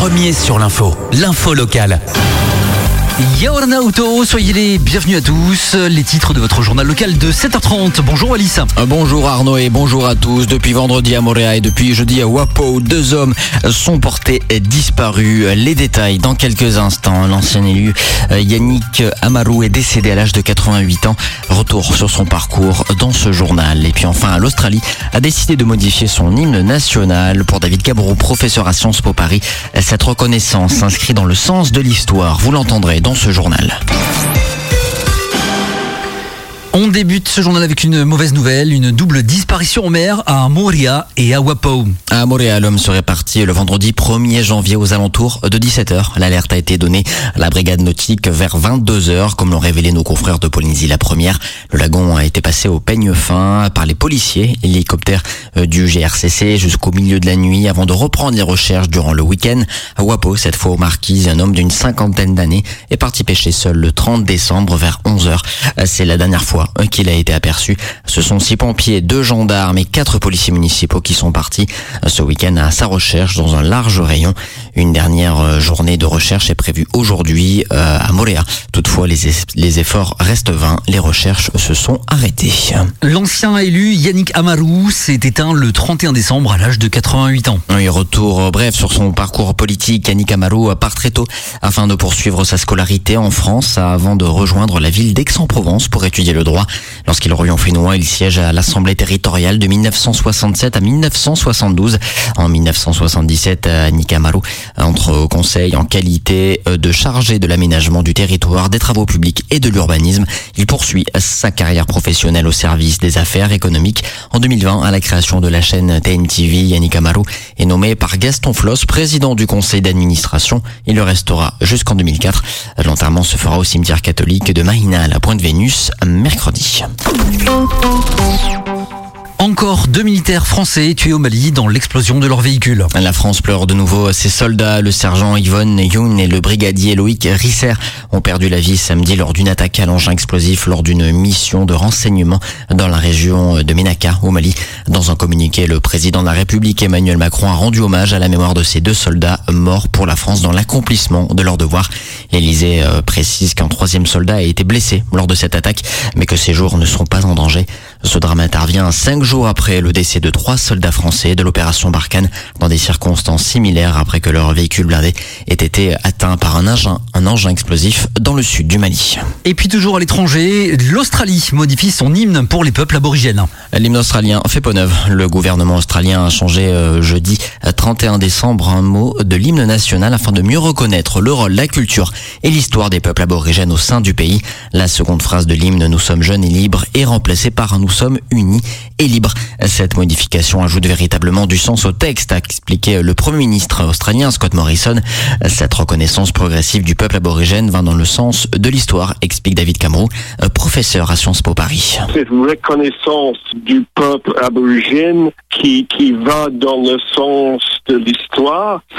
premier sur l'info, l'info locale. Yaorna Auto, soyez les bienvenus à tous. Les titres de votre journal local de 7h30. Bonjour Alice. Euh, Bonjour Arnaud et bonjour à tous. Depuis vendredi à Montréal et depuis jeudi à Wapo, deux hommes sont portés disparus. Les détails dans quelques instants. L'ancien élu euh, Yannick Amarou est décédé à l'âge de 88 ans. Retour sur son parcours dans ce journal. Et puis enfin, l'Australie a décidé de modifier son hymne national. Pour David Cabrou, professeur à Sciences Po Paris, cette reconnaissance s'inscrit dans le sens de l'histoire. Vous l'entendrez ce journal. Débute ce journal avec une mauvaise nouvelle, une double disparition en mer à Moria et à Wapo. À Montréal, l'homme serait parti le vendredi 1er janvier aux alentours de 17h. L'alerte a été donnée à la brigade nautique vers 22h, comme l'ont révélé nos confrères de Polynésie la première. Le lagon a été passé au peigne fin par les policiers l'hélicoptère euh, du GRCC jusqu'au milieu de la nuit avant de reprendre les recherches durant le week-end. À Wapo, cette fois aux marquises, un homme d'une cinquantaine d'années est parti pêcher seul le 30 décembre vers 11h. C'est la dernière fois qu'il a été aperçu. Ce sont six pompiers, deux gendarmes et quatre policiers municipaux qui sont partis ce week-end à sa recherche dans un large rayon. Une dernière euh, journée de recherche est prévue aujourd'hui euh, à Moréa. Toutefois, les, es- les efforts restent vains. Les recherches se sont arrêtées. L'ancien élu Yannick Amarou s'est éteint le 31 décembre à l'âge de 88 ans. Oui, retour euh, bref sur son parcours politique. Yannick Amarou part très tôt afin de poursuivre sa scolarité en France avant de rejoindre la ville d'Aix-en-Provence pour étudier le droit. Lorsqu'il revient finnois, il siège à l'Assemblée territoriale de 1967 à 1972. En 1977, Yannick Amarou entre au conseil en qualité euh, de chargé de l'aménagement du territoire, des travaux publics et de l'urbanisme. Il poursuit sa carrière professionnelle au service des affaires économiques. En 2020, à la création de la chaîne TNTV, Yannick Amarou est nommé par Gaston Floss, président du conseil d'administration. Il le restera jusqu'en 2004. L'enterrement se fera au cimetière catholique de Mahina à la Pointe-Vénus mercredi. Encore deux militaires français tués au Mali dans l'explosion de leur véhicule. La France pleure de nouveau. Ses soldats, le sergent Yvonne Youn et le brigadier Loïc Risser, ont perdu la vie samedi lors d'une attaque à l'engin explosif lors d'une mission de renseignement dans la région de Ménaka, au Mali. Dans un communiqué, le président de la République Emmanuel Macron a rendu hommage à la mémoire de ces deux soldats morts pour la France dans l'accomplissement de leur devoir. L'Élysée euh, précise qu'un troisième soldat a été blessé lors de cette attaque, mais que ses jours ne sont pas en danger. Ce drame intervient cinq jours après le décès de trois soldats français de l'opération Barkhane dans des circonstances similaires après que leur véhicule blindé ait été atteint par un engin, un engin explosif dans le sud du Mali. Et puis toujours à l'étranger, l'Australie modifie son hymne pour les peuples aborigènes. L'hymne australien fait peau neuve. Le gouvernement australien a changé euh, jeudi euh, 31 décembre un mot de l'hymne national afin de mieux reconnaître le rôle, la culture et l'histoire des peuples aborigènes au sein du pays. La seconde phrase de l'hymne Nous sommes jeunes et libres est remplacée par Nous sommes unis et libres. Cette modification ajoute véritablement du sens au texte, a expliqué le Premier ministre australien Scott Morrison. Cette reconnaissance progressive du peuple aborigène va dans le sens de l'histoire, explique David Cameron, euh, professeur à Sciences Po Paris.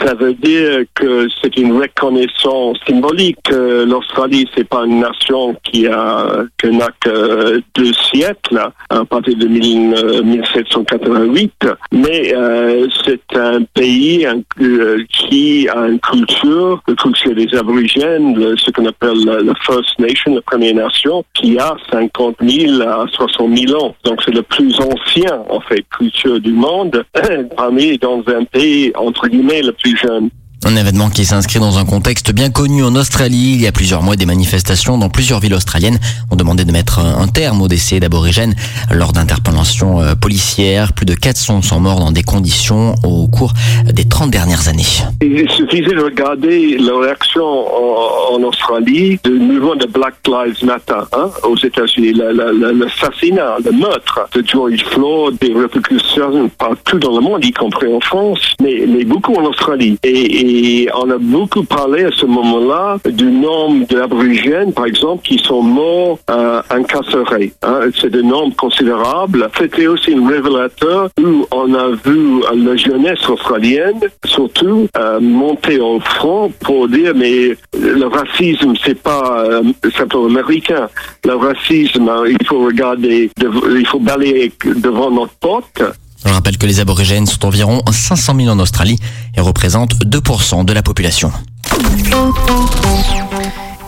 Ça veut dire que c'est une reconnaissance symbolique. L'Australie, c'est pas une nation qui a que n'a que deux siècles, à partir de 1000, euh, 1788, mais euh, c'est un pays euh, qui a une culture, la culture des aborigènes, ce qu'on appelle la First Nation, la Première Nation, qui a 50 000 à 60 000 ans. Donc c'est le plus ancien, en fait, culture du monde, parmi dans un pays, entre guillemets, le plus jeune. Un événement qui s'inscrit dans un contexte bien connu en Australie. Il y a plusieurs mois, des manifestations dans plusieurs villes australiennes ont demandé de mettre un terme au décès d'aborigènes lors d'interpellations euh, policières. Plus de 400 sont morts dans des conditions au cours des 30 dernières années. Il suffisait de regarder la réaction en, en Australie du mouvement de Black Lives Matter hein, aux États-Unis, la- la- la- l'assassinat, le meurtre de George Floyd, des répercussions partout dans le monde, y compris en France, mais, beaucoup en Australie. Et on a beaucoup parlé à ce moment-là du nombre d'aborigènes, par exemple, qui sont morts euh, incarcérés. Hein. C'est un nombre considérable. C'était aussi un révélateur où on a vu la jeunesse australienne, surtout, euh, monter au front pour dire mais le racisme, c'est pas euh, simplement américain. Le racisme, euh, il faut regarder, il faut balayer devant notre porte. Je rappelle que les aborigènes sont environ 500 000 en Australie et représentent 2% de la population.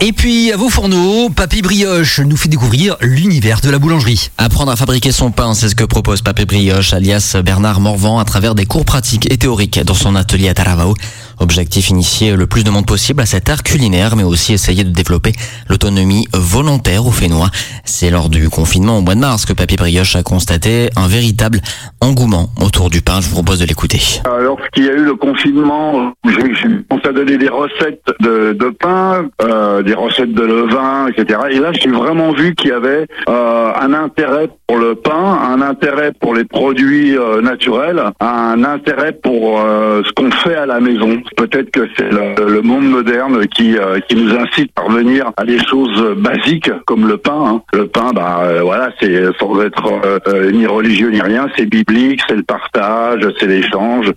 Et puis, à vos fourneaux, Papy Brioche nous fait découvrir l'univers de la boulangerie. Apprendre à fabriquer son pain, c'est ce que propose Papy Brioche, alias Bernard Morvan, à travers des cours pratiques et théoriques dans son atelier à Taravao. Objectif initier le plus de monde possible à cet art culinaire, mais aussi essayer de développer l'autonomie volontaire au Fénois. C'est lors du confinement au mois de mars que Papy Brioche a constaté un véritable engouement autour du pain. Je vous propose de l'écouter. Lorsqu'il y a eu le confinement, j'ai commencé à donner des recettes de, de pain, euh, des recettes de levain, etc. Et là, j'ai vraiment vu qu'il y avait euh, un intérêt pour le pain, un intérêt pour les produits euh, naturels, un intérêt pour euh, ce qu'on fait à la maison. Peut-être que c'est le, monde moderne qui, qui nous incite à revenir à des choses basiques comme le pain. hein. Le pain, bah voilà, c'est sans être ni religieux ni rien, c'est biblique, c'est le partage, c'est l'échange.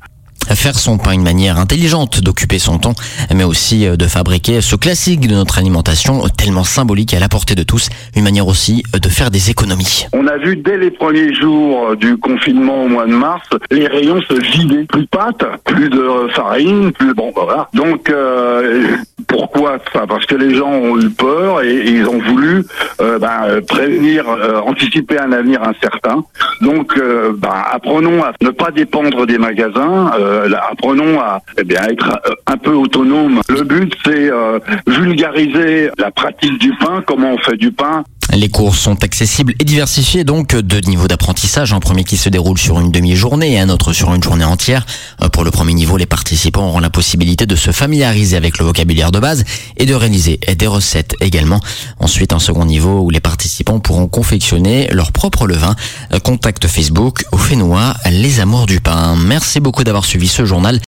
Faire son pain une manière intelligente d'occuper son temps, mais aussi euh, de fabriquer ce classique de notre alimentation tellement symbolique à la portée de tous, une manière aussi euh, de faire des économies. On a vu dès les premiers jours euh, du confinement au mois de mars, les rayons se vider. Plus de pâtes, plus de farine, plus bon bah voilà. Donc euh, pourquoi ça? Parce que les gens ont eu peur et, ils ont voulu euh, euh, prévenir, anticiper un avenir incertain. Donc bah, apprenons à ne pas dépendre des magasins, euh, là, apprenons à eh bien être euh, un peu autonome. Le but c'est euh, vulgariser la pratique du pain, comment on fait du pain, Les cours sont accessibles et diversifiés, donc deux niveaux d'apprentissage. Un premier qui se déroule sur une demi-journée et un autre sur une journée entière. Euh, Pour le premier niveau, les participants auront la possibilité de se familiariser avec le vocabulaire de base et de réaliser des recettes également. Ensuite, un second niveau où les participants pourront confectionner leur propre levain. Euh, Contact Facebook au Fénois, les amours du pain. Merci beaucoup d'avoir suivi ce journal.